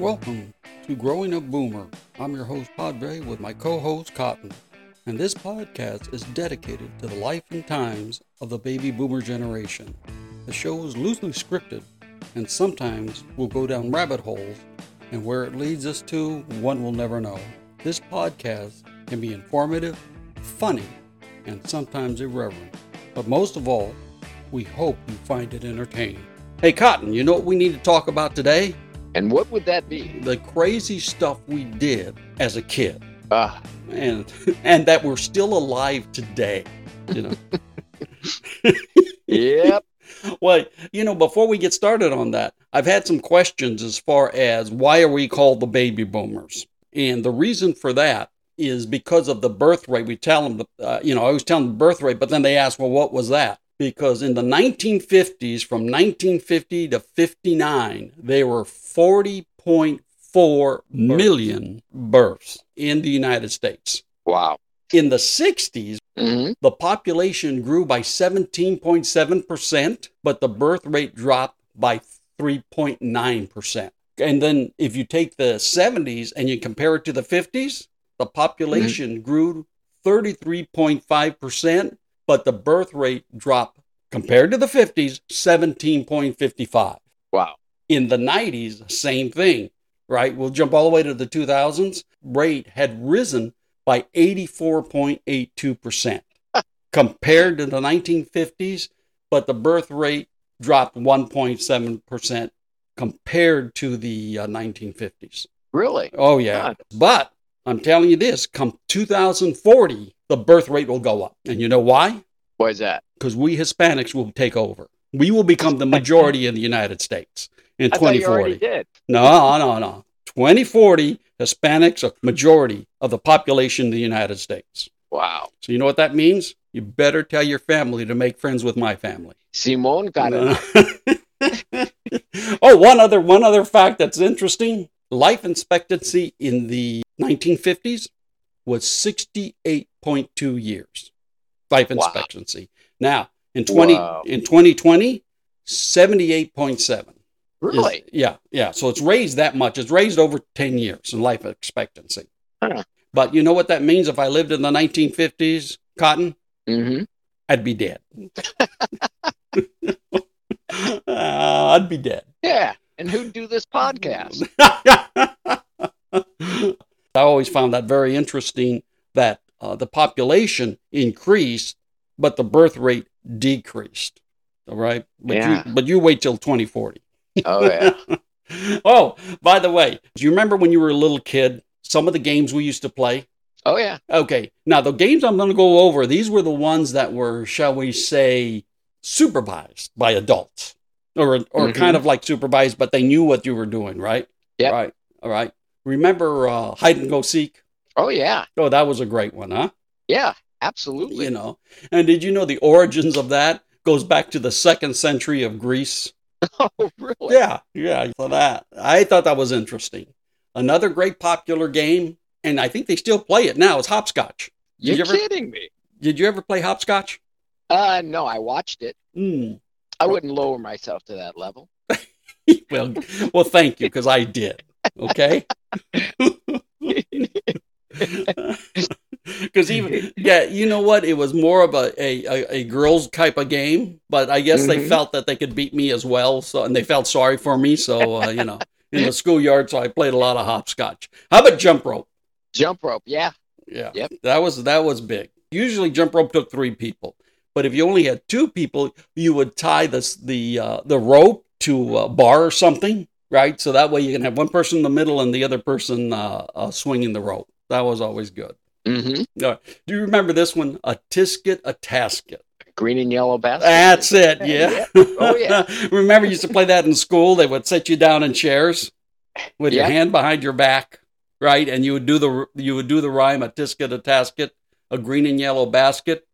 Welcome to Growing Up Boomer. I'm your host, Padre, with my co host, Cotton. And this podcast is dedicated to the life and times of the baby boomer generation. The show is loosely scripted, and sometimes we'll go down rabbit holes, and where it leads us to, one will never know. This podcast can be informative, funny, and sometimes irreverent. But most of all, we hope you find it entertaining. Hey, Cotton, you know what we need to talk about today? And what would that be? The crazy stuff we did as a kid. Ah, And and that we're still alive today. You know. yep. well, you know, before we get started on that, I've had some questions as far as why are we called the baby boomers? And the reason for that is because of the birth rate. We tell them, uh, you know, I always tell them the birth rate, but then they ask, well, what was that? Because in the 1950s, from 1950 to 59, there were 40.4 million births in the United States. Wow. In the 60s, hmm the population grew by 17.7%, but the birth rate dropped by 3.9%. And then if you take the 70s and you compare it to the 50s, the population grew 33.5%, but the birth rate dropped compared to the 50s 17.55. Wow. In the 90s, same thing, right? We'll jump all the way to the 2000s. Rate had risen by 84.82% compared to the 1950s, but the birth rate dropped 1.7% compared to the uh, 1950s. Really? Oh, yeah. God. But I'm telling you this come 2040, the birth rate will go up. And you know why? Why is that? Because we Hispanics will take over. We will become the majority in the United States in I thought you 2040. already did. No, no, no. 2040, Hispanics are majority of the population in the United States. Wow. So you know what that means? You better tell your family to make friends with my family. Simone got it. oh, one other one other fact that's interesting. Life expectancy in the 1950s was 68.2 years. Life Wow. expectancy. Now, in 20 Wow. in 2020, 78.7. Is- Really? yeah, yeah. So it's raised that much. It's raised over 10 years in life expectancy. Huh. But you know what that means if I lived in the 1950s, Cotton? hmm I'd be dead. Uh, I'd be dead. Yeah. And who'd do this podcast? I always found that very interesting that uh, the population increased, but the birth rate decreased. All right. But, Yeah. you, but you wait till 2040. Oh yeah. oh, by the way, do you remember when you were a little kid, some of the games we used to play? Oh yeah. Okay. Now, the games I'm going to go over, these were the ones that were, shall we say, supervised by adults or, or Mhm. kind of like supervised, but they knew what you were doing, right? Yep. Right. All right. Remember uh, hide and go seek? Oh yeah. Oh, that was a great one, huh? Yeah. Absolutely. You know. And did you know the origins of that goes back to the second century of Greece? Oh really? Yeah, yeah. That I thought that was interesting. Another great popular game, and I think they still play it now. Is hopscotch. You're you ever- kidding me. Did you ever play hopscotch? Uh no, I watched it. Hmm. I wouldn't lower myself to that level. Well, well, thank you because I did. Okay. Because even yeah, you know what? It was more of a, a, a, a girls type of game, but I guess they Mhm. felt that they could beat me as well. So and they felt sorry for me. So uh, you know, in the schoolyard, so I played a lot of hopscotch. How about jump rope? Jump rope. Yeah. Yeah, Yep. that was that was big. Usually, jump rope took three people, but if you only had two people, you would tie this the uh, the rope to a bar or something, right? So that way you can have one person in the middle and the other person uh, uh, swinging the rope. That was always good. hmm Uh, do you remember this one? A tisket, a tasket. Green and yellow basket. That's it. Yeah. Oh, yeah. remember, you used to play that in school. They would set you down in chairs with your hand behind your back, right? And you would do the you would do the rhyme: a tisket, a tasket, a green and yellow basket.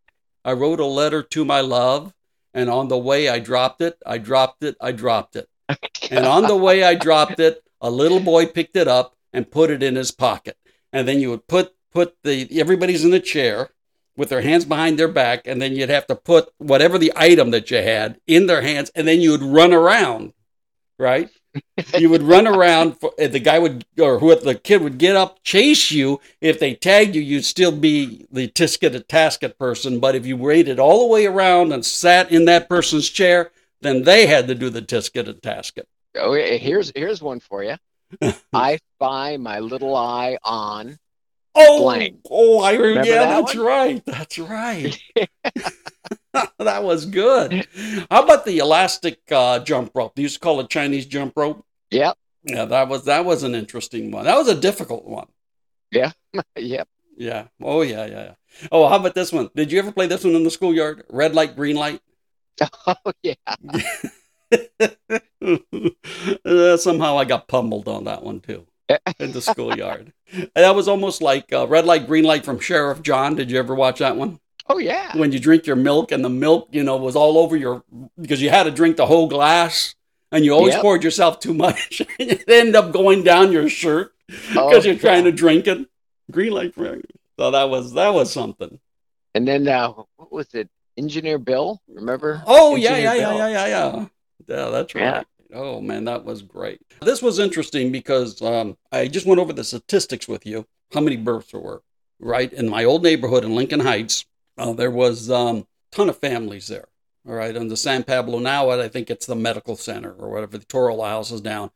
I wrote a letter to my love, and on the way I dropped it. I dropped it. I dropped it. And on the way I dropped it, a little boy picked it up and put it in his pocket. And then you would put put the everybody's in a chair with their hands behind their back, and then you'd have to put whatever the item that you had in their hands, and then you would run around, right? You would run around. For, the guy would, or who the kid would get up, chase you. If they tagged you, you'd still be the tisket a tasket person. But if you waited all the way around and sat in that person's chair, then they had to do the tisket and tasket. Oh, here's here's one for you. I spy my little eye on. Oh, Blank. oh, I remember. Yeah, that that's one? right. That's right. that was good. How about the elastic uh, jump rope? They used to call it Chinese jump rope. Yep, Yeah, that was that was an interesting one. That was a difficult one. Yeah. yep. Yeah. Oh yeah, yeah. yeah. Oh, how about this one? Did you ever play this one in the schoolyard? Red light, green light. Oh yeah. Uh, somehow I got pummeled on that one too in the schoolyard. And that was almost like uh, red light, green light from Sheriff John. Did you ever watch that one? Oh yeah. When you drink your milk and the milk, you know, was all over your because you had to drink the whole glass and you always Yep. poured yourself too much. it ended up going down your shirt because Oh, you're trying to drink it. Green light. So that was that was something. And then uh, what was it? Engineer Bill, remember? Oh yeah, yeah, yeah, Bill. yeah, yeah, yeah. Yeah, that's right. Yeah. Oh man, that was great. This was interesting because um, I just went over the statistics with you. How many births there were? Right in my old neighborhood in Lincoln Heights, uh, there was a um, ton of families there. All right, in the San Pablo now, I think it's the medical center or whatever. The Toro House is down,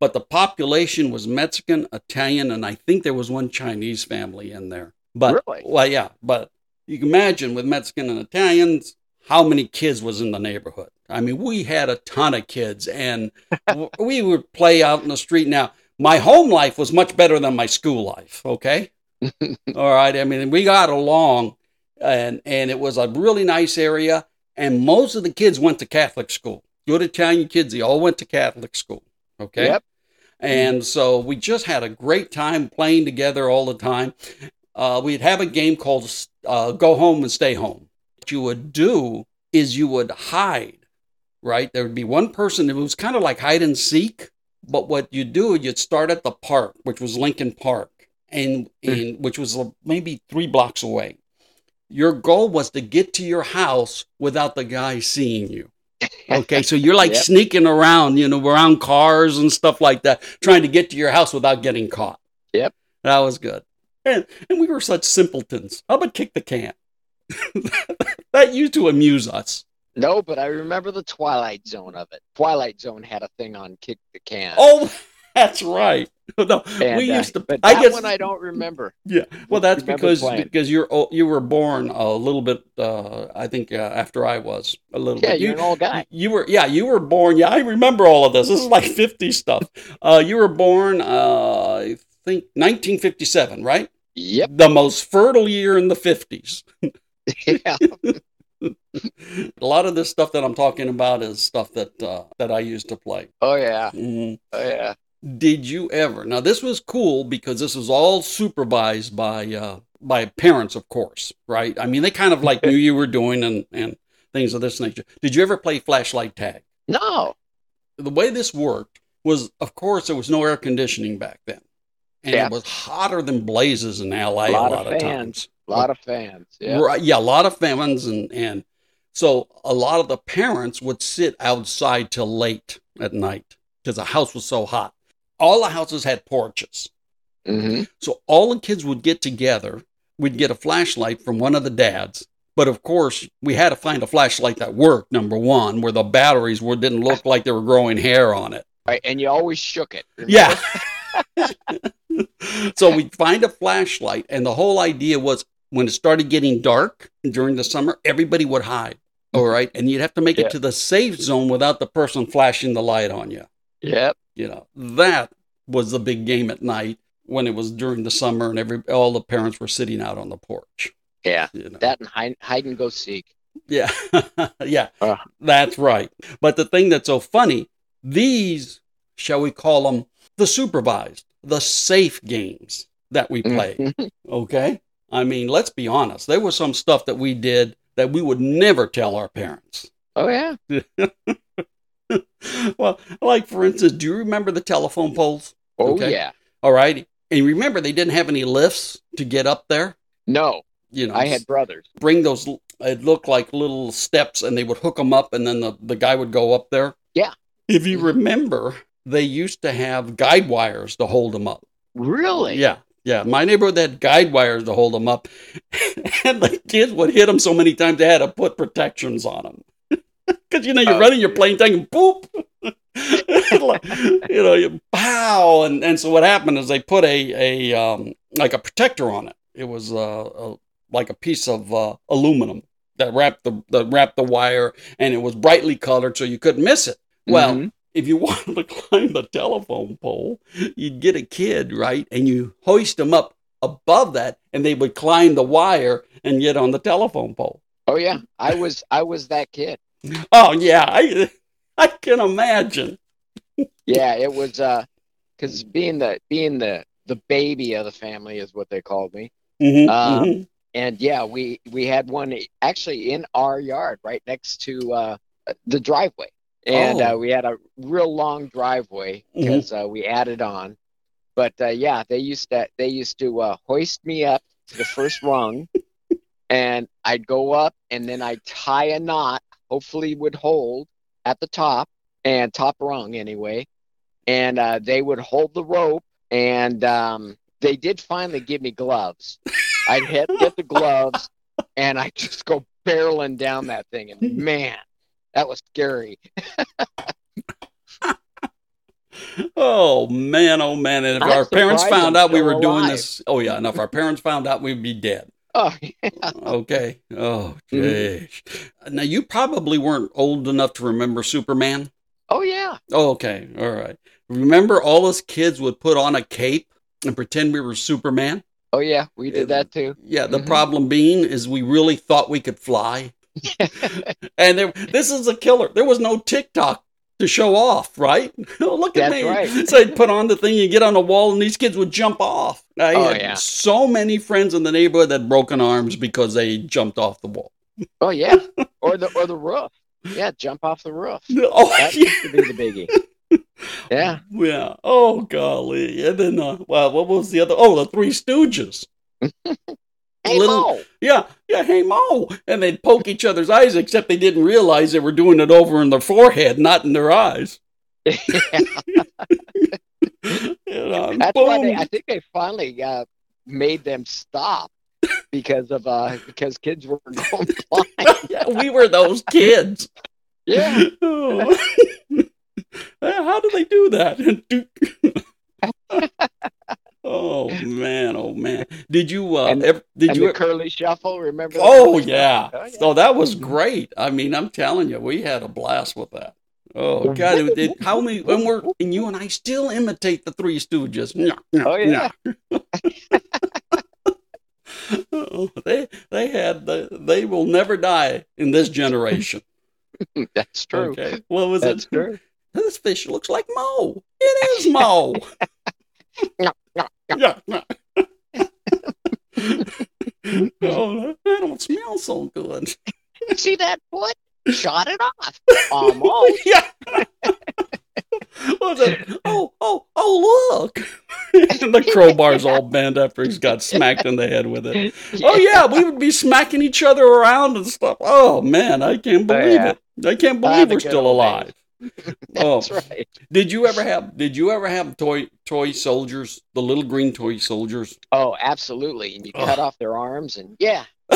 but the population was Mexican, Italian, and I think there was one Chinese family in there. But Really? well, yeah, but you can imagine with Mexican and Italians, how many kids was in the neighborhood. I mean, we had a ton of kids, and we would play out in the street. Now, my home life was much better than my school life. Okay, all right. I mean, we got along, and and it was a really nice area. And most of the kids went to Catholic school. Good Italian kids, they all went to Catholic school. Okay. Yep. And so we just had a great time playing together all the time. Uh, we'd have a game called uh, Go Home and Stay Home. What you would do is you would hide, right? There would be one person, it was kind of like hide and seek. But what you do, you'd start at the park, which was Lincoln Park, and, and which was uh, maybe three blocks away. Your goal was to get to your house without the guy seeing you. Okay, so you're like Yep. sneaking around, you know, around cars and stuff like that, trying to get to your house without getting caught. Yep. That was good. And, and we were such simpletons. How about kick the can? that used to amuse us. No, but I remember the Twilight Zone of it. Twilight Zone had a thing on kick the can. Oh, that's right. No, And, we uh, used to. But I guess. one I don't remember. yeah. Well, that's because playing. because you're you were born a little bit. Uh, I think uh, after I was a little Yeah, bit. you're You- an old guy. You were, yeah, you were born. Yeah, I remember all of this. This is like 50 stuff. Uh, you were born, uh, I think, 1957, right? Yep. The most fertile year in the 50s. Yeah. A lot of this stuff that I'm talking about is stuff that uh, that I used to play. Oh yeah. Mhm. Oh yeah. Did you ever? Now, this was cool because this was all supervised by uh, by parents, of course, right? I mean, they kind of like knew you were doing and and things of this nature. Did you ever play flashlight tag? No. the way this worked was, of course, there was no air conditioning back then, and Yeah. it was hotter than blazes in LA a Lot lot, of of, times. A lot of fans. Yeah. Right, yeah, a lot of fans, and and so a lot of the parents would sit outside till late at night because the house was so hot. All the houses had porches, hmm so all the kids would get together. We'd get a flashlight from one of the dads. But of course, we had to find a flashlight that worked, number one, where the batteries were, didn't look like they were growing hair on it. Right, and you always shook it. remember? Yeah. so we'd find a flashlight, and the whole idea was when it started getting dark during the summer, everybody would hide. All right. And you'd have to make Yeah. it to the safe zone without the person flashing the light on you. Yep. You know, that was the big game at night when it was during the summer and every all the parents were sitting out on the porch. Yeah. You know. That and hide, hide and go seek. Yeah, yeah, Uh. that's right. But the thing that's so funny, these, shall we call them the supervised, the safe games that we play. Mhm. Okay? I mean, let's be honest. There was some stuff that we did that we would never tell our parents. Oh yeah. well, like for instance, do you remember the telephone poles? Oh Okay. yeah. All right. And remember, they didn't have any lifts to get up there. No, You know, I had brothers. bring those it looked like little steps and they would hook them up and then the, the guy would go up there Yeah. if you remember they used to have guide wires to hold them up. Really? Yeah, yeah. My neighborhood had guide wires to hold them up, and the kids would hit them so many times they had to put protections on them. Because you know you're Oh, running your plane thing and boop, you know you pow, and and so what happened is they put a a um like a protector on it. It was uh, a, like a piece of uh, aluminum that wrapped the that wrapped the wire, and it was brightly colored so you couldn't miss it. Well, Mhm. If you wanted to climb the telephone pole, you'd get a kid, right? And you hoist them up above that, and they would climb the wire and get on the telephone pole. Oh yeah, I was I was that kid. Oh, yeah. I, I can imagine. Yeah, it was uh, because being the being the the baby of the family is what they called me. Mhm, Um, mhm. And yeah, we we had one actually in our yard, right next to uh, the driveway, and Oh. uh, we had a real long driveway because uh, we added on. But uh, yeah, they used to they used to uh, hoist me up to the first rung, and I'd go up, and then I'd tie a knot. Hopefully, would hold at the top and top rung anyway, and uh, they would hold the rope, and um, they did finally give me gloves. I'd hit, get the gloves, and I just go barreling down that thing, and man, that was scary. Oh man, oh man! And if I'm our parents found out we were doing this, oh yeah, and if our parents found out, we'd be dead. Oh, yeah. Okay. Oh, Mhm. Now you probably weren't old enough to remember Superman. oh yeah. Oh, okay. All right. Remember, all us kids would put on a cape and pretend we were Superman. Oh yeah, we did that too. Yeah. The Mhm. problem being is we really thought we could fly, and there, this is a killer. There was no TikTok to show off, right? Oh, look at That's me. right. So I'd put on the thing, you get on the wall, and these kids would jump off. I Oh, had yeah. so many friends in the neighborhood that had broken arms because they jumped off the wall. Oh yeah, or the or the roof. Yeah, jump off the roof. Oh, That yeah. used to be the biggie. Yeah. Yeah. Oh, golly. And then, uh, well, what was the other? Oh, the Three Stooges. Hey Little- Moe. Yeah, yeah, hey, Moe. And they'd poke each other's eyes, except they didn't realize they were doing it over in their forehead, not in their eyes. You know, and That's why they. I think they finally uh, made them stop because of uh because kids were going blind. yeah, we were those kids. Yeah. Oh. How do they do that? Oh man, oh man. Did you uh And- ever, did and you the ever, curly shuffle, remember? Oh yeah. Oh, yeah. So that was great. I mean, I'm telling you, we had a blast with that. Oh God! It, it, how many? And we're and you and I still imitate the Three Stooges. Oh, yeah. Oh, they they had the, they will never die in this generation. That's true. Okay, what was That's it? true. This fish looks like Moe. It is Moe. No, yeah. oh, that don't smell so good. See that foot? Shot it off. Almost. yeah. Oh, oh, oh, look. and the crowbar's all bent after he's got smacked in the head with it. Oh, yeah, we would be smacking each other around and stuff. Oh, man, I can't believe yeah. it. I can't believe we're still alive. Oh, That's right. did you ever have? Did you ever have toy toy soldiers? The little green toy soldiers. Oh, absolutely. And you cut off their arms and yeah.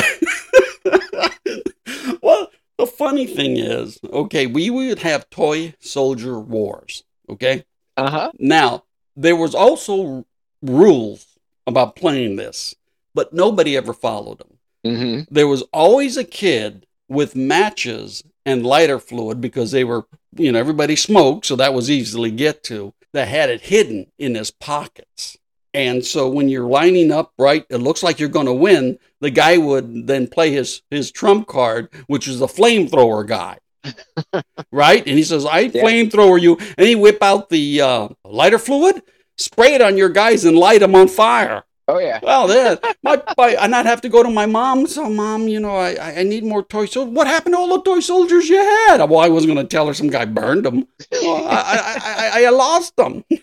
well, the funny thing is, okay, we would have toy soldier wars. Okay, Uh-huh. now there was also rules about playing this, but nobody ever followed them. Mm-hmm. There was always a kid with matches and lighter fluid because they were, you know, everybody smoked, so that was easily get to. That had it hidden in his pockets. And so when you're lining up right, it looks like you're going to win. The guy would then play his his trump card, which is the flamethrower guy, right? And he says, "I Yeah. flamethrower you," and he whip out the uh, lighter fluid, spray it on your guys, and light them on fire. Oh yeah. Well, then, my, my, and I'd have to go to my mom. So, mom, you know, I, I- I need more toy soldiers. What happened to all the toy soldiers you had? Well, I wasn't going to tell her some guy burned them. Well, I, I, I, I lost them.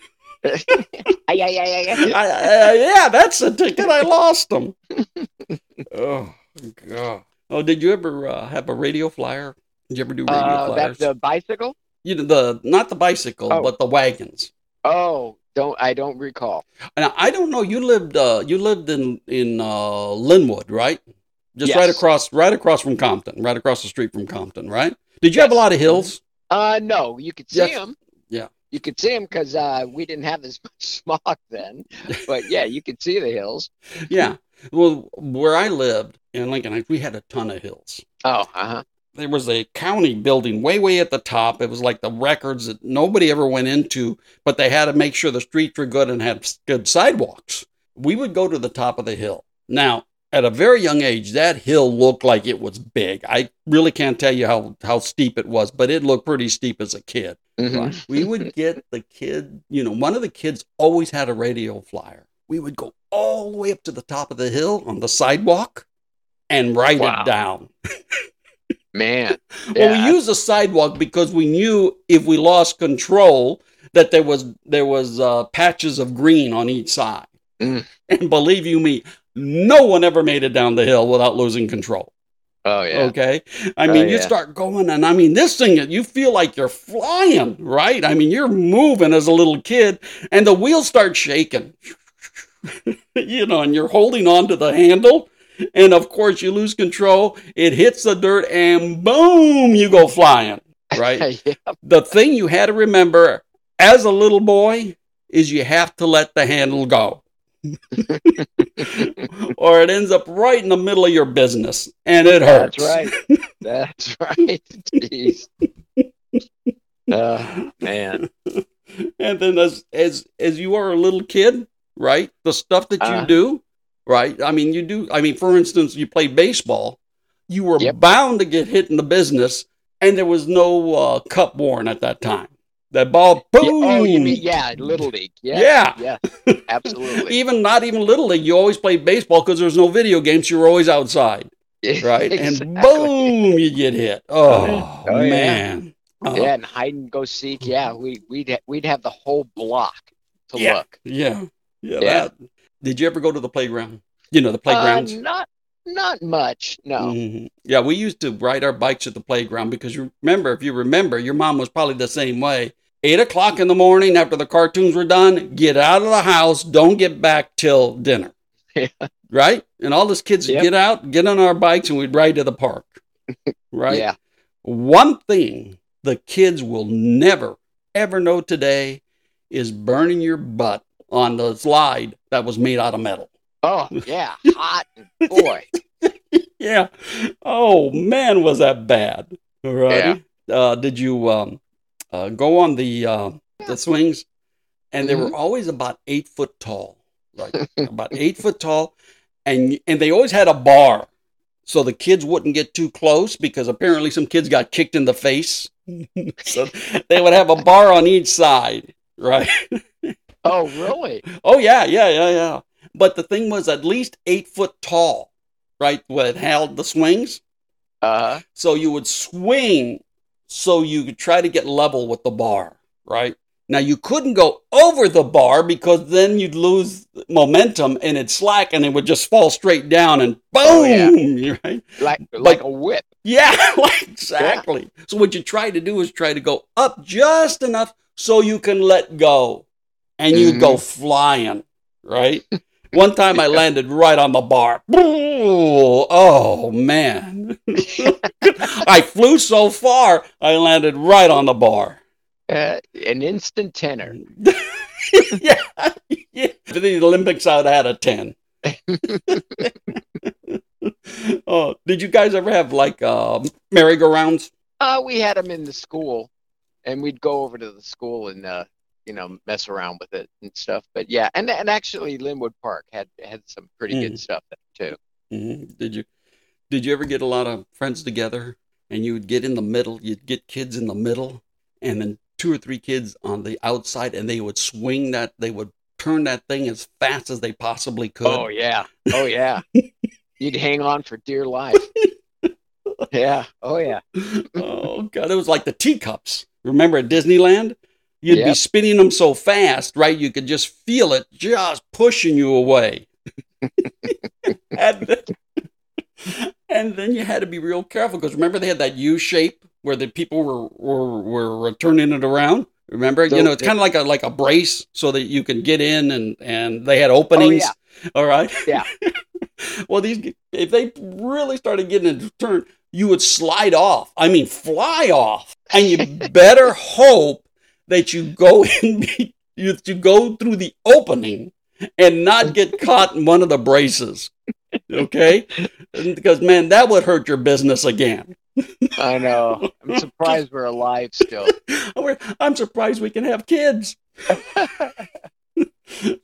Ay, ay, ay, ay, ay. I, I, yeah, that's the ticket. I lost them. oh, God. Oh, did you ever uh, have a radio flyer? Did you ever do radio Uh, flyers? that the bicycle? You know the not the bicycle, Oh. but the wagons. Oh, don't I don't recall. And I don't know. You lived uh, you lived in in uh, Lynwood, right? Just right across right across from Compton, right across the street from Compton, right? Did you have a lot of hills? Uh, no, you could see Yes. them. Yeah. You could see them because uh, we didn't have as much smog then. But yeah, you could see the hills. Yeah. Well, where I lived in Lincoln Heights, we had a ton of hills. Oh, uh huh. There was a county building way, way at the top. It was like the records that nobody ever went into, but they had to make sure the streets were good and had good sidewalks. We would go to the top of the hill. Now, at a very young age, that hill looked like it was big. I really can't tell you how, how steep it was, but it looked pretty steep as a kid. hmm we would get the kid, you know, one of the kids always had a radio flyer. We would go all the way up to the top of the hill on the sidewalk and write Wow. it down. Man. Well, Yeah. we used the sidewalk because we knew if we lost control that there was there was uh, patches of green on each side. Mm. And believe you me, no one ever made it down the hill without losing control. Oh yeah. Okay. I Oh, mean, you start going, and I mean, this thing, you feel like you're flying, right? I mean, you're moving as a little kid, and the wheels start shaking, you know, and you're holding on to the handle. And of course, you lose control. It hits the dirt, and boom, you go flying, right? yeah. the thing you had to remember as a little boy is you have to let the handle go. or it ends up right in the middle of your business and it hurts. That's right. That's right. Jeez. Oh man. And then as as as you are a little kid, right? The stuff that you Uh. do, right? I mean, you do I mean, for instance, you play baseball, you were Yep. bound to get hit in the business and there was no uh, cup worn at that time. That ball Yeah, boom. oh, you mean yeah, little league. Yeah. Yeah. Yeah. Absolutely. even not even little league you always played baseball because there's no video games you were always outside right Exactly. and boom you get hit oh, Oh, yeah. man Uh, Yeah, and hide and go seek. Yeah, we we'd ha- we'd have the whole block to Yeah. look. yeah yeah, Yeah. that- did you ever go to the playground you know the Uh, playgrounds not not much. No. Mhm. yeah we used to ride our bikes at the playground because you remember if you remember your mom was probably the same way eight o'clock in the morning after the cartoons were done get out of the house don't get back till dinner Yeah. right and all us kids would Yep. get out get on our bikes and we'd ride to the park right Yeah. One thing the kids will never, ever know today is burning your butt on the slide that was made out of metal. Oh yeah, hot boy. Yeah. Oh, man, was that bad. Right. Uh, did you um, uh, go on the, uh, the swings? And they were always about eight foot tall, like about eight foot tall. And, and they always had a bar so the kids wouldn't get too close because apparently some kids got kicked in the face. so they would have a bar on each side, right? Oh really? Oh yeah, yeah, yeah, yeah. But the thing was at least eight foot tall, right? Where it held the swings. Uh-huh. So you would swing so you could try to get level with the bar, right? Now you couldn't go over the bar because then you'd lose momentum and it'd slack and it would just fall straight down and boom, Oh, yeah. right? like like a whip. Yeah, exactly. So what you try to do is try to go up just enough so you can let go. And you go flying, right? One time I landed right on the bar. Oh man. I flew so far, I landed right on the bar. Uh, an instant tenor. yeah. yeah. For the Olympics I'd had a 10. oh, did you guys ever have like uh, merry-go-rounds? Uh, we had them in the school, and we'd go over to the school and uh, you know, mess around with it and stuff. But yeah, and and actually, Lynwood Park had had some pretty Mm. good stuff there too. hmm Did you did you ever get a lot of friends together and you would get in the middle? You'd get kids in the middle, and then two or three kids on the outside, and they would swing that. They would turn that thing as fast as they possibly could. Oh yeah, oh yeah. You'd hang on for dear life. yeah. Oh yeah. oh god, it was like the teacups. Remember at Disneyland? You'd be spinning them so fast, right? You could just feel it just pushing you away. and, then, and then you had to be real careful because remember they had that U shape where the people were were, were turning it around. Remember, So you know, it's kind of like a like a brace so that you can get in and and they had oh, openings. yeah. All right. Yeah. well, these if they really started getting into turn, you would slide off. I mean, fly off, and you better hope that you go in, you you go through the opening and not get caught in one of the braces. Okay, because man, that would hurt your business again. I know. I'm surprised we're alive still. I'm surprised we can have kids.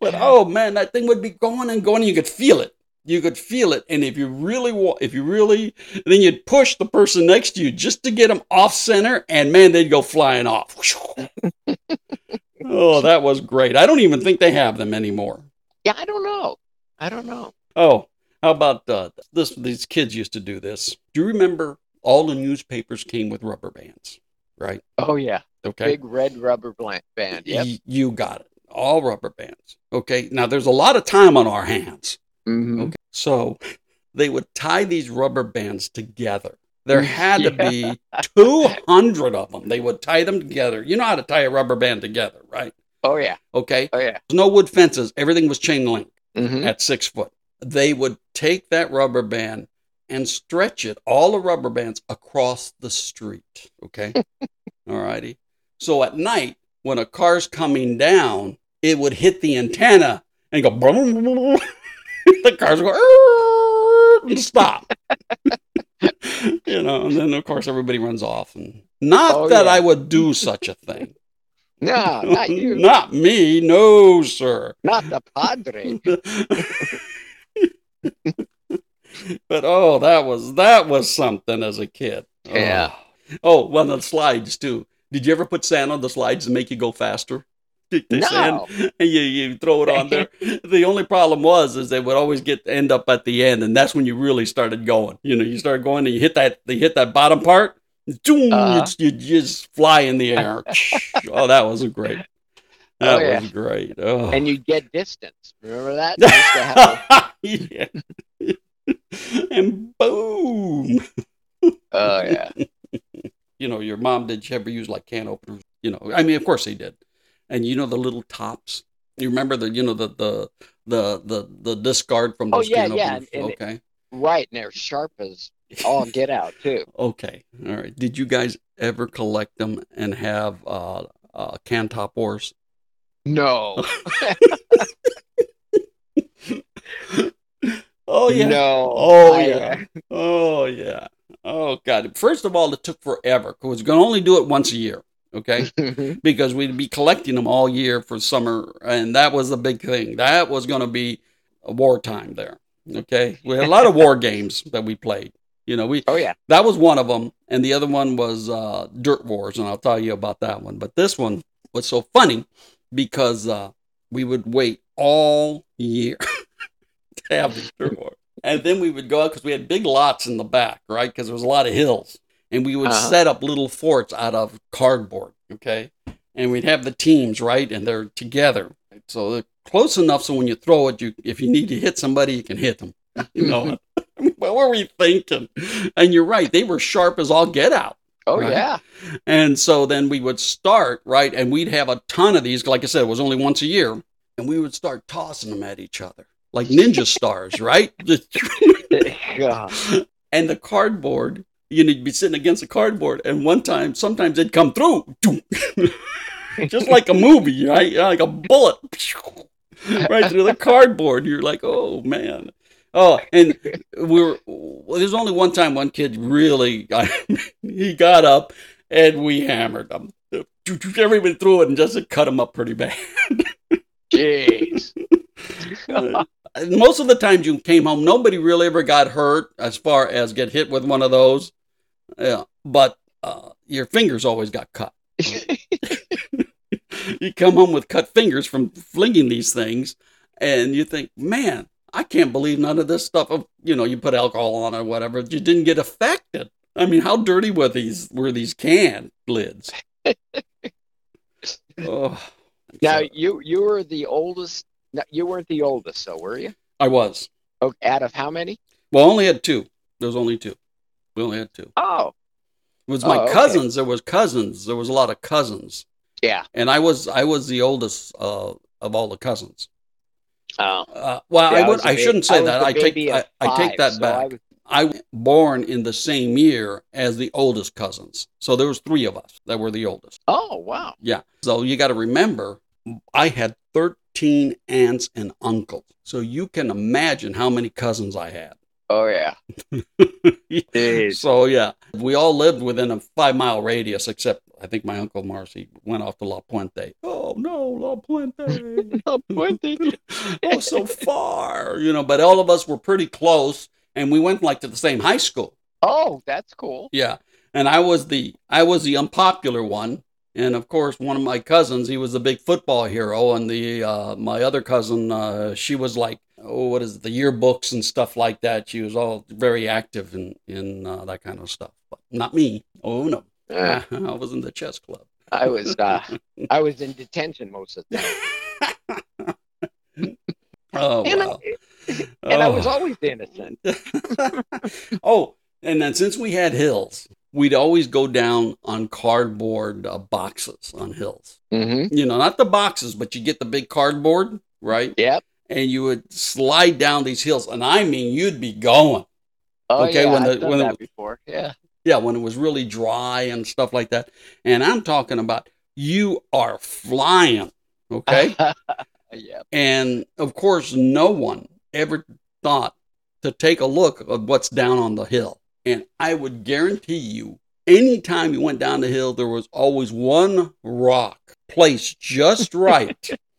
but oh man, that thing would be going and going. And you could feel it. You could feel it. And if you really want, if you really, then you'd push the person next to you just to get them off center, and man, they'd go flying off. oh, that was great. I don't even think they have them anymore. Yeah, I don't know. I don't know. Oh, how about uh, this? These kids used to do this. Do you remember all the newspapers came with rubber bands, right? Oh yeah, Okay. big red rubber band. Yep. Y- you got it. All rubber bands. Okay. Now there's a lot of time on our hands. Mhm. Okay. So they would tie these rubber bands together. There had to be 200 of them. They would tie them together. You know how to tie a rubber band together, right? Oh yeah. Okay. Oh yeah. No wood fences. Everything was chain link hmm at six foot. They would take that rubber band and stretch it, all the rubber bands, across the street. Okay. all righty. So at night, when a car's coming down, it would hit the antenna and go, boom. the cars go, and stop. you know, and then of course everybody runs off. And not Oh, that yeah. I would do such a thing. No, not you. Not me. No, sir. Not the padre. but oh, that was that was something as a kid. Oh. Yeah. Oh, well, the slides too. Did you ever put sand on the slides to make you go faster? Take the No. sand and you, you throw it on there. the only problem was is they would always get end up at the end, and that's when you really started going. You know, you start going and you hit that they hit that bottom part. Zoom, Uh-huh. it's- you just fly in the air. oh, that was great. That Oh, yeah. was great. Oh. And you get distance. Remember that? Yeah. and boom. oh yeah. You know, your mom did you ever use like can openers? You know, I mean, of course they did. And you know the little tops. You remember the you know the the the the, the discard from Oh, yeah, can yeah, openers? and it- okay. Right, and they're sharp as all get out too. Okay. All right. Did you guys ever collect them and have uh, uh, can top wars? No. Oh yeah. No. Oh yeah. Oh yeah. Oh god. First of all, it took forever because we're gonna only do it once a year. Okay. because we'd be collecting them all year for summer, and that was the big thing. That was going to be a wartime there. Okay, we had a lot of war games that we played. You know, we oh yeah. that was one of them, and the other one was uh, Dirt Wars, and I'll tell you about that one. But this one was so funny because uh, we would wait all year to have these Dirt Wars, and then we would go out because we had big lots in the back, right? Because there was a lot of hills, and we would Uh-huh. set up little forts out of cardboard, okay? And we'd have the teams, right? And they're together, so they're close enough so when you throw it, you if you need to hit somebody, you can hit them. You know, I what were we thinking? And you're right, they were sharp as all get out. Oh Right. yeah. And so then we would start, right? And we'd have a ton of these. Like I said, it was only once a year. And we would start tossing them at each other like ninja stars, right? God. and the cardboard, you know, you'd be sitting against a cardboard. And one time, sometimes it'd come through, just like a movie, right? Like a bullet, right through the cardboard. You're like, oh, man. Oh, and we were, well, there's only one time one kid really, he got up and we hammered him. Everybody threw it and just cut him up pretty bad. Jeez. Most of the times you came home, nobody really ever got hurt as far as get hit with one of those. Yeah, but uh, your fingers always got cut. you come home with cut fingers from flinging these things, and you think, man, I can't believe none of this stuff. Of you know, you put alcohol on or whatever, you didn't get affected. I mean, how dirty were these were these can lids? oh, now so- you you were the oldest. You weren't the oldest, so were you? I was. Oh, out of how many? Well, I only had two. There was only two. We only had two. Oh, It was my Oh, okay. cousins. There was cousins. There was a lot of cousins, Yeah. and I was I was the oldest uh, of all the cousins. Oh. Uh, well, Yeah, I would I ba- shouldn't say was that. I take I, I take that so back. I was- I was born in the same year as the oldest cousins. So there was three of us that were the oldest. Oh wow. Yeah. So you got to remember, I had 13 aunts and uncles. So you can imagine how many cousins I had. Oh yeah. Jeez. so yeah, we all lived within a five mile radius, except I think my uncle Marcy went off to La Puente. Oh no, La Puente. Oh, Puente. oh, so far, you know. But all of us were pretty close, and we went like to the same high school. Oh, that's cool. Yeah, and I was the I was the unpopular one, and of course, one of my cousins, he was a big football hero, and the uh, my other cousin, uh, she was like, oh, what is it, the yearbooks and stuff like that. She was all very active in in uh, that kind of stuff, but not me. Oh no, Uh, I was in the chess club. I was uh, I was in detention most of the time, Oh and, wow. I, and I was Oh. always innocent. oh, and then since we had hills, we'd always go down on cardboard uh, boxes on hills. Mm-hmm. You know, not the boxes, but you get the big cardboard, right? Yep. And you would slide down these hills, and I mean, you'd be going. Oh Okay, yeah, when I've done when the- that before. Yeah. Yeah, when it was really dry and stuff like that. And I'm talking about you are flying, okay? yeah. And of course, no one ever thought to take a look at what's down on the hill. And I would guarantee you, anytime you went down the hill, there was always one rock placed just right.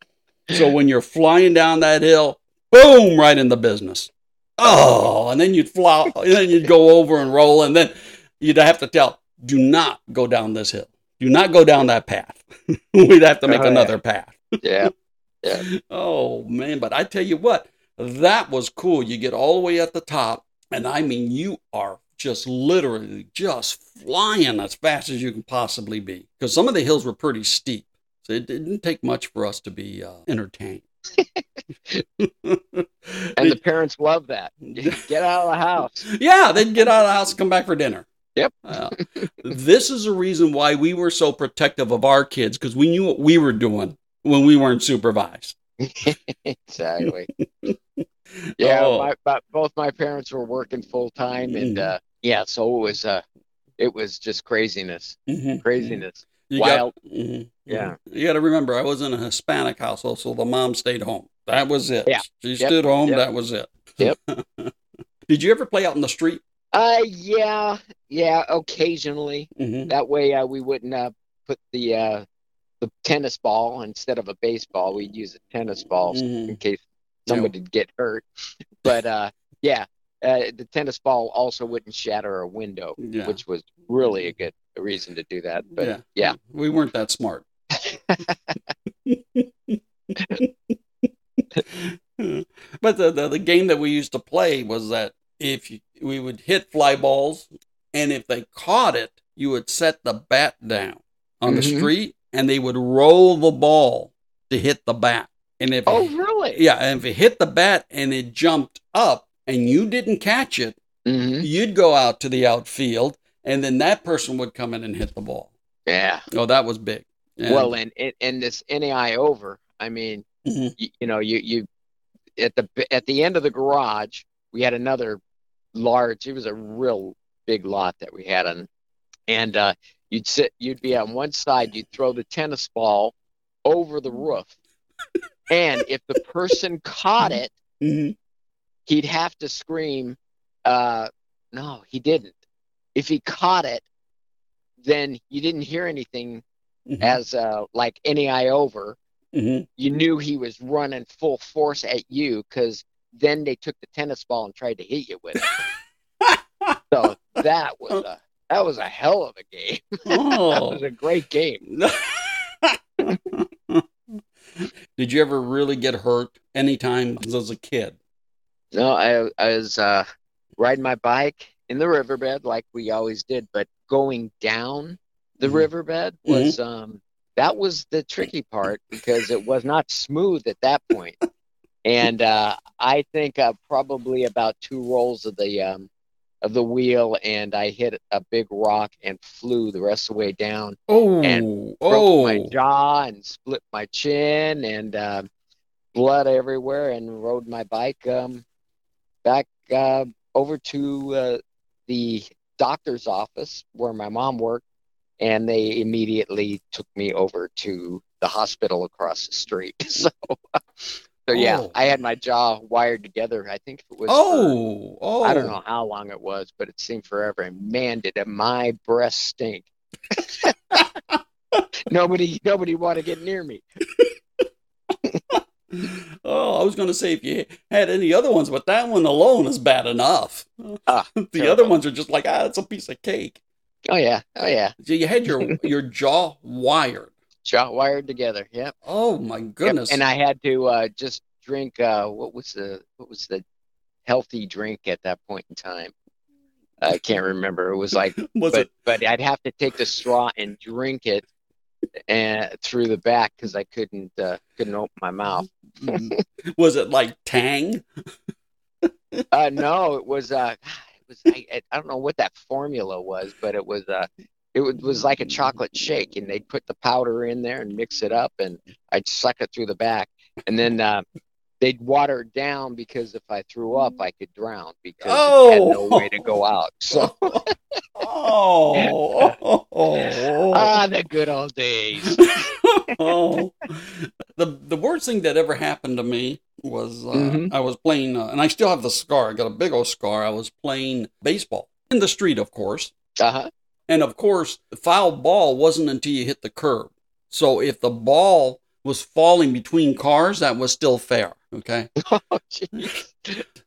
so when you're flying down that hill, boom, right in the business. Oh, and then you'd fly, and then you'd go over and roll, and then you'd have to tell, do not go down this hill. Do not go down that path. We'd have to make Oh, yeah. another path. Yeah. Oh man, but I tell you what, that was cool. You get all the way at the top, and I mean, you are just literally just flying as fast as you can possibly be. Because some of the hills were pretty steep, so it didn't take much for us to be uh, entertained. And the parents love that. Get out of the house. yeah, they'd get out of the house and come back for dinner. Yep. Uh, this is a reason why we were so protective of our kids because we knew what we were doing when we weren't supervised. exactly. Yeah, Oh. my, my, both my parents were working full time, and Mhm. uh, yeah, so it was uh, it was just craziness, Mhm. craziness. You Wild. Got, mhm, Yeah. You got to remember, I was in a Hispanic household, so the mom stayed home. That was it. Yeah. She Yep. stood home. Yep. That was it. Yep. Did you ever play out in the street? Uh, yeah, yeah, occasionally. Mm-hmm. That way, uh, we wouldn't uh, put the uh, the tennis ball instead of a baseball. We'd use a tennis ball Mhm. in case somebody'd get hurt. But uh, yeah, uh, the tennis ball also wouldn't shatter a window, Yeah. which was really a good reason to do that. But yeah. We weren't that smart. but the, the the game that we used to play was that if you, we would hit fly balls, and if they caught it, you would set the bat down on the Mhm. street, and they would roll the ball to hit the bat. And if oh, really? yeah, and if it hit the bat and it jumped up and you didn't catch it, hmm you'd go out to the outfield, and then that person would come in and hit the ball. Yeah. Oh, that was big. And- Well, and and this NAI over. I mean, Mhm. you, you know, you you at the at the end of the garage, we had another large. It was a real big lot that we had on, and uh, you'd sit. You'd be on one side. You'd throw the tennis ball over the roof, and if the person caught it, Mhm. He'd have to scream. Uh, no, he didn't. If he caught it, then you didn't hear anything Mhm. as uh, like NAI over Mhm. you knew he was running full force at you because then they took the tennis ball and tried to hit you with it. so that was a that was a hell of a game. that Oh. was a great game. Did you ever really get hurt anytime as a kid? No, I I was uh, riding my bike in the riverbed like we always did, but going down the Mhm. riverbed was um that was the tricky part because it was not smooth at that point. And uh, I think uh, probably about two rolls of the um, of the wheel, and I hit a big rock and flew the rest of the way down. Oh, And oh, broke my jaw and split my chin and uh, blood everywhere and rode my bike um, back uh, over to uh, the doctor's office where my mom worked and they immediately took me over to the hospital across the street so so yeah Oh. i had my jaw wired together i think it was for- oh, oh. I don't know how long it was, but it seemed forever. And man, did my breath stink. nobody, nobody want to get near me. Oh, I was going to say if you had any other ones, but that one alone is bad enough. Ah, the terrible. other ones are just like, ah, it's a piece of cake. Oh yeah, oh yeah, So you had your your jaw wired. jaw wired together. Yep. Oh my Yep. goodness! And I had to uh, just drink. Uh, what was the what was the healthy drink at that point in time? I can't remember. It was like, was but it but I'd have to take the straw and drink it, and through the back because I couldn't uh, couldn't open my mouth. was it like Tang? Uh, no, it was. Uh, it was. I, I- don't know what that formula was, but it was. Uh, it was, was like a chocolate shake, and they'd put the powder in there and mix it up, and I'd suck it through the back, and then uh, they'd water it down because if I threw up, I could drown because it had no Oh. way to go out. So Oh, oh, oh, ah, the good old days. oh. The the worst thing that ever happened to me was uh, Mhm. I was playing, uh, and I still have the scar. I got a big old scar. I was playing baseball in the street, of course, Uh huh. and of course, the foul ball wasn't until you hit the curb. So if the ball was falling between cars, that was still fair. Okay. Oh.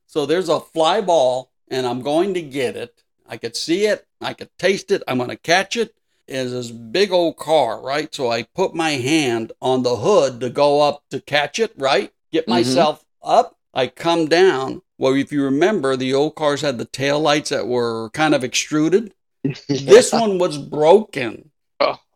So there's a fly ball, and I'm going to get it. I could see it. I could taste it. I'm going to catch it. It's this big old car, right? So I put my hand on the hood to go up to catch it, right? Get Mhm. myself up. I come down. Well, if you remember, the old cars had the tail lights that were kind of extruded. This one was broken.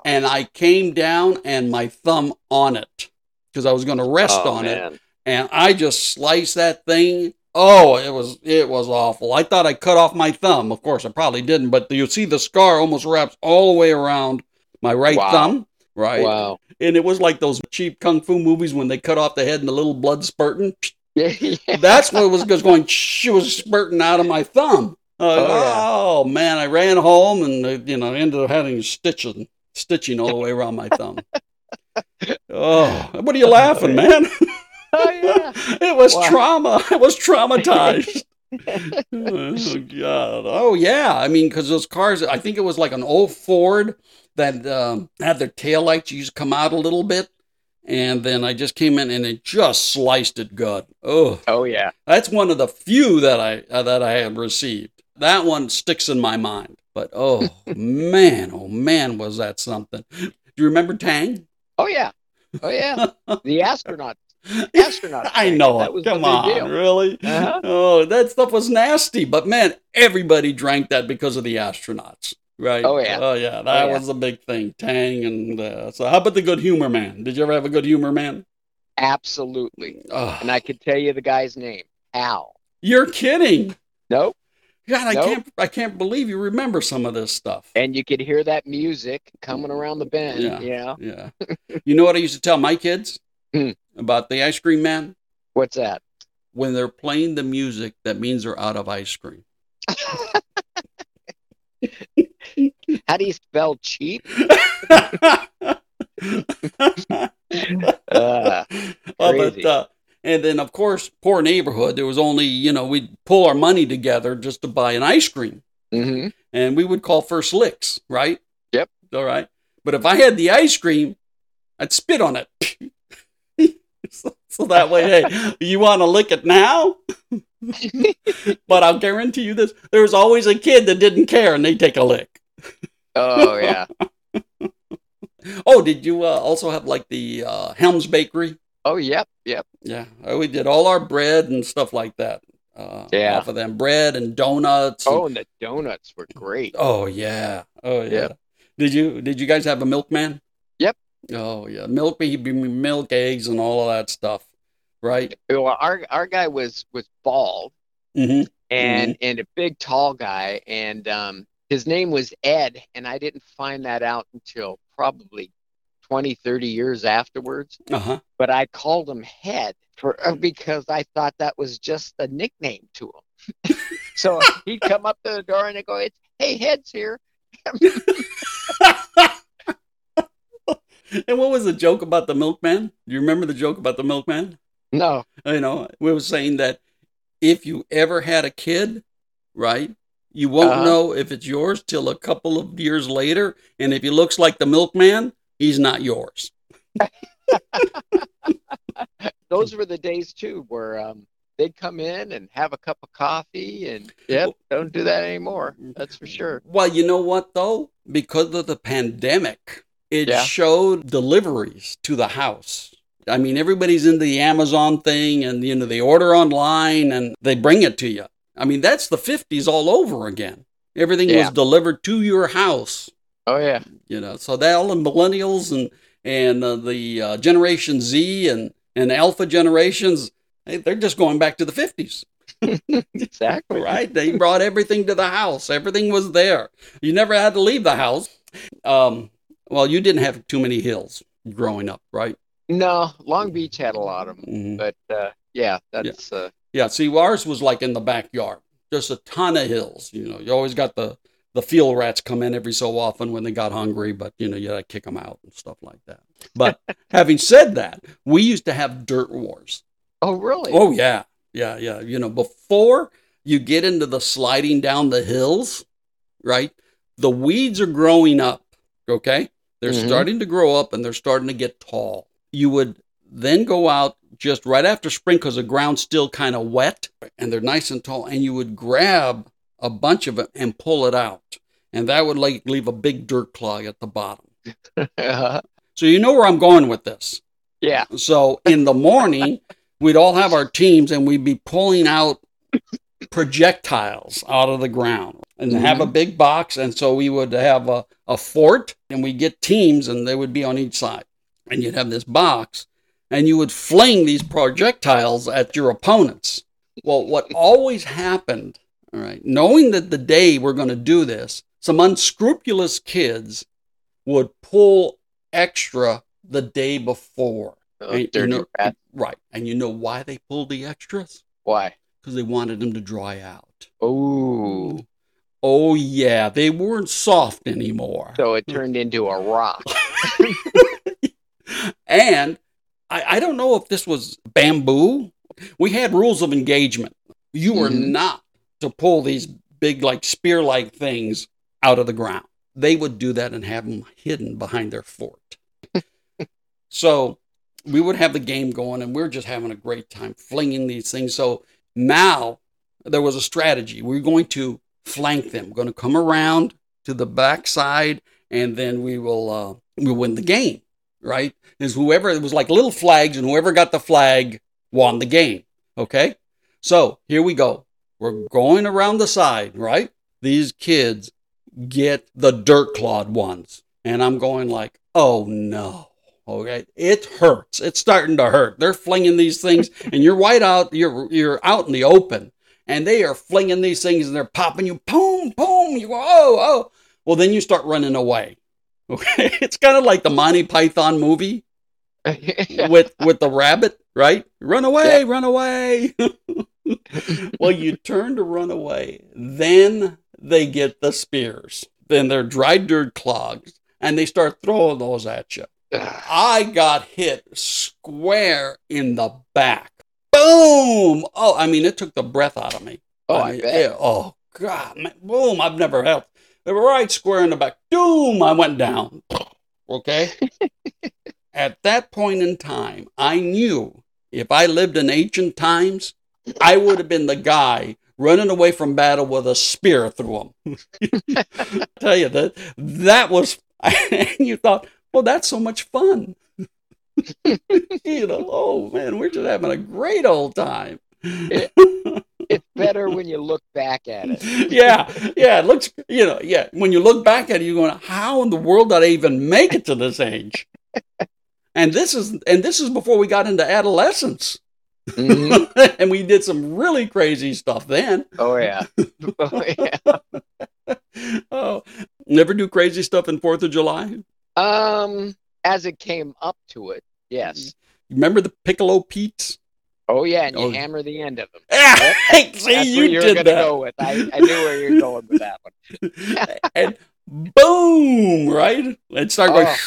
And I came down and my thumb on it because I was going to rest Oh, on it and I just sliced that thing. Oh, it was it was awful. I thought I cut off my thumb. Of course, I probably didn't, but you see the scar almost wraps all the way around my right Wow. thumb, right? Wow. And it was like those cheap kung fu movies when they cut off the head and the little blood spurting. Yeah. yeah. That's what was going. She was spurting out of my thumb. Uh, Oh, yeah. oh man, I ran home and uh, you know ended up having stitching, stitching all the way around my thumb. Oh, what are you laughing, man? Oh yeah. it was Wow. trauma. I was traumatized. oh God! Oh yeah! I mean, because those cars, I think it was like an old Ford that um, had their taillights used to come out a little bit, and then I just came in and it just sliced it good. Oh, Oh yeah. that's one of the few that I uh, that I have received. That one sticks in my mind. But oh man, oh man, was that something? Do you remember Tang? Oh yeah. Oh yeah. The astronaut. Astronaut. I know That it. was Come on, really? Uh-huh. Oh, that stuff was nasty. But man, everybody drank that because of the astronauts, right? Oh, yeah. Oh yeah, that Oh, yeah. was a big thing. Tang and uh, so. How about the good humor man? Did you ever have a good humor man? Absolutely. Oh, And I could tell you the guy's name. Al. you're kidding. Nope. God, I Nope. can't. I can't believe you remember some of this stuff. And you could hear that music coming around the bend. Yeah. Yeah. Yeah. you know what I used to tell my kids Hmm. about the ice cream man? What's that? When they're playing the music, that means they're out of ice cream. How do you spell cheap? Uh, Well, crazy. but, uh, and then, of course, poor neighborhood. There was only, you know, we'd pull our money together just to buy an ice cream, hmm and we would call first licks, right? Yep. All right. But if I had the ice cream, I'd spit on it. so, so that way, hey, you want to lick it now? but I'll guarantee you this: there was always a kid that didn't care, and they take a lick. Oh yeah. Oh, did you uh, also have like the uh, Helms Bakery? Oh yep. Yep. Yeah, uh, we did all our bread and stuff like that. Uh, Yeah. off of them bread and donuts. and- Oh, and the donuts were great. oh yeah, oh yeah. Yep. Did you did you guys have a milkman? Yep. Oh yeah, milk, milk, eggs, and all of that stuff, right? Well, our our guy was was bald, hmm and and a big tall guy, and um, his name was Ed, and I didn't find that out until probably 20, 30 years afterwards. Uh-huh. But I called him Head for uh, because I thought that was just a nickname to him. so he'd come up to the door and he'd go, "It's hey, Head's here." and what was the joke about the milkman? Do you remember the joke about the milkman? No. You know, we were saying that if you ever had a kid, right, you won't Uh-huh. know if it's yours till a couple of years later. And if he looks like the milkman, he's not yours. Those were the days too where um, they'd come in and have a cup of coffee, and yep, don't do that anymore. That's for sure. Well, you know what though? Because of the pandemic, it Yeah. showed deliveries to the house. I mean, everybody's into the Amazon thing and you know they order online and they bring it to you. I mean, that's the 50s all over again. Everything was delivered to your house, Oh yeah. you know. So that all the millennials and and uh, the uh, Generation Z and and Alpha generations, they- they're just going back to the 50s. Exactly. right? They brought everything to the house. Everything was there. You never had to leave the house. Um, well, you didn't have too many hills growing up, right? No, Long Beach had a lot of them, Mhm. but uh, yeah, that's uh, Yeah. See, ours was like in the backyard, just a ton of hills. You know, you always got the the field rats come in every so often when they got hungry, but you know, you to kick them out and stuff like that. But having said that, we used to have dirt wars. oh really? Oh yeah, yeah, yeah. You know, before you get into the sliding down the hills, right? The weeds are growing up. Okay, they're Mhm. starting to grow up and they're starting to get tall. You would then go out just right after spring because the ground's still kind of wet and they're nice and tall, and you would grab a bunch of it and pull it out, and that would like leave a big dirt clog at the bottom. Uh, So you know where I'm going with this. yeah. So in the morning, we'd all have our teams and we'd be pulling out projectiles out of the ground and have a big box. And so we would have a, a fort and we'd get teams and they would be on each side. And you'd have this box and you would fling these projectiles at your opponents. Well, what always happened, all right, knowing that the day we're going to do this, some unscrupulous kids would pull extra the day before. Oh, And you know- rat. Right. And you know why they pulled the extras? Why? Because they wanted them to dry out. Oh, Oh, yeah. They weren't soft anymore. so it turned into a rock. and I, I don't know if this was bamboo. We had rules of engagement. You were Mhm. not to pull these big, like spear like things out of the ground. They would do that and have them hidden behind their fort. so we would have the game going and we are just having a great time flinging these things. So now there was a strategy. We are going to flank them, going to come around to the backside, and then we will uh, we win the game. Right? Is whoever it was like little flags, and whoever got the flag won the game. Okay, so here we go. We're going around the side, right? These kids get the dirt clawed ones, and I'm going like, oh no. Okay, it hurts. It's starting to hurt. They're flinging these things, and you're white out. You're you're out in the open, and they are flinging these things, and they're popping you. Boom, boom. You go, oh, oh. Well, then you start running away. Okay, it's kind of like the Monty Python movie with with the rabbit, right? Run away, run away. well, you turn to run away. Then they get the spears. Then they're dry dirt clogs, and they start throwing those at you. Ah. I got hit square in the back. Boom! Oh, I mean, it took the breath out of me. oh, I mean, bet. it- oh God! Man, boom! I've never had. They were right square in the back. Boom! I went down. Okay. At that point in time, I knew if I lived in ancient times, I would have been the guy running away from battle with a spear through him. Tell you that that was. And you thought, well, that's so much fun. you know, oh man, we're just having a great old time. It's better when you look back at it. yeah, yeah, it looks, you know, yeah. When you look back at it, you're going, how in the world did I even make it to this age? and this is, and this is before we got into adolescence. Mhm. and we did some really crazy stuff then. Oh yeah. Oh yeah. oh, never do crazy stuff in Fourth of July. Um, as it came up to it, yes. Remember the Piccolo Pete's? Oh yeah, and you Oh. hammer the end of them. Hey, see, you did that. go with. I, I knew where you were going with that one. and boom, right? It started going.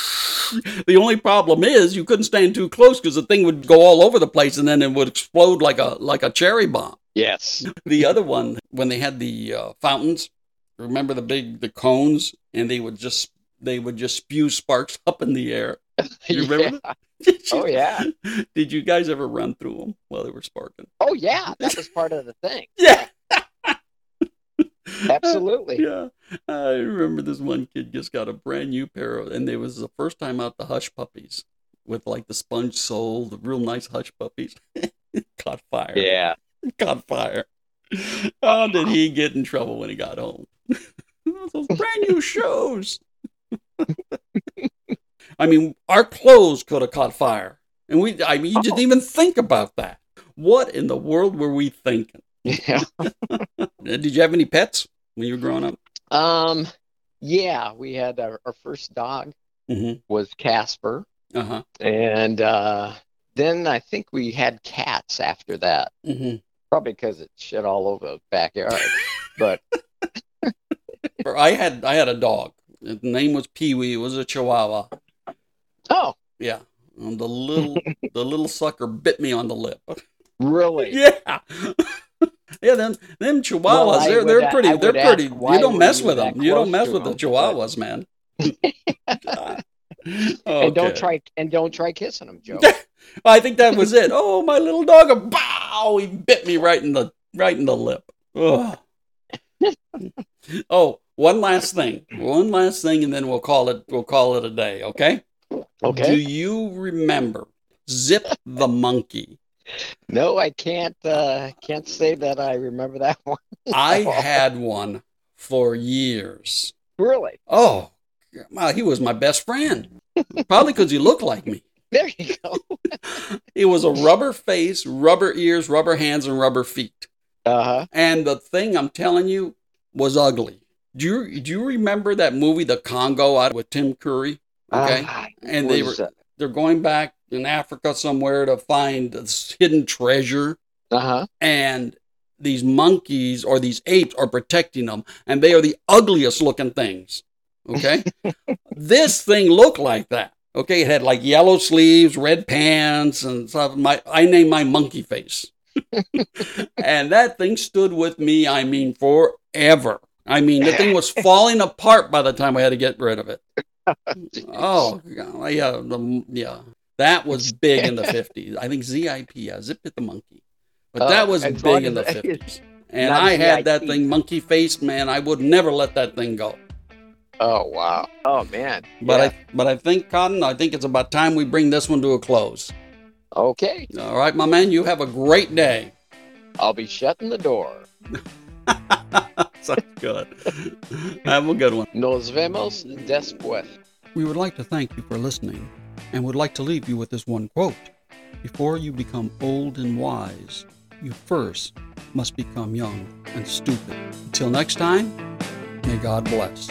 The only problem is you couldn't stand too close because the thing would go all over the place and then it would explode like a like a cherry bomb. Yes. The other one, when they had the uh, fountains, remember the big the cones, and they would just they would just spew sparks up in the air. You remember Yeah. Oh yeah. Did you guys ever run through them while they were sparking? Oh yeah. That was part of the thing. Yeah. Absolutely. Yeah, I remember this one kid just got a brand new pair of, and it was the first time out the hush puppies with like the sponge sole, the real nice hush puppies. caught fire. Yeah. Caught fire. How did he get in trouble when he got home? Those brand new shoes. I mean, our clothes could have caught fire, and we. I mean, you didn't even think about that. What in the world were we thinking? Yeah. Did you have any pets when you were growing up? Um. Yeah, we had our, our first dog Mm-hmm. was Casper, Uh huh. and uh, then I think we had cats after that. Mm-hmm. Probably because it shit all over the backyard. but I had I had a dog. The name was Pee Wee. It was a Chihuahua. oh, Yeah. And the little the little sucker bit me on the lip. really? Yeah. Yeah, them them chihuahuas, Well, they're would they're pretty they're pretty. You don't mess with them. You don't mess with the them? chihuahuas, man. And don't try and don't try kissing them, Joe. I think that was it. Oh, my little dog! Bow! He bit me right in the right in the lip. Ugh. oh, one last thing. One last thing, and then we'll call it we'll call it a day. Okay. Okay. Do you remember Zip the monkey? No, I can't. Uh, can't say that I remember that one. I had one for years. Really? Oh, well, he was my best friend. Probably because he looked like me. There you go. He was a rubber face, rubber ears, rubber hands, and rubber feet. Uh huh. And the thing I'm telling you was ugly. Do you do you remember that movie, The Congo, out with Tim Curry? Okay, and they were they're going back in Africa somewhere to find this hidden treasure, Uh huh. and these monkeys or these apes are protecting them, and they are the ugliest looking things. Okay, this thing looked like that. Okay, it had like yellow sleeves, red pants, and stuff. My I named my monkey face, and that thing stood with me. I mean, forever. I mean, the thing was falling apart by the time I had to get rid of it. Oh, yeah, the, yeah. That was big in the 50s. I think ZIP, yeah, Zip It the Monkey. But that was as big in the 50s. And I had that thing monkey face, man. I would never let that thing go. Oh wow. Oh man. But Yeah. I but I think Cotton, I think it's about time we bring this one to a close. okay. All right, my man, you have a great day. I'll be shutting the door. Sounds good. have a good one. Nos vemos después. We would like to thank you for listening and would like to leave you with this one quote. Before you become old and wise, you first must become young and stupid. Until next time, may God bless.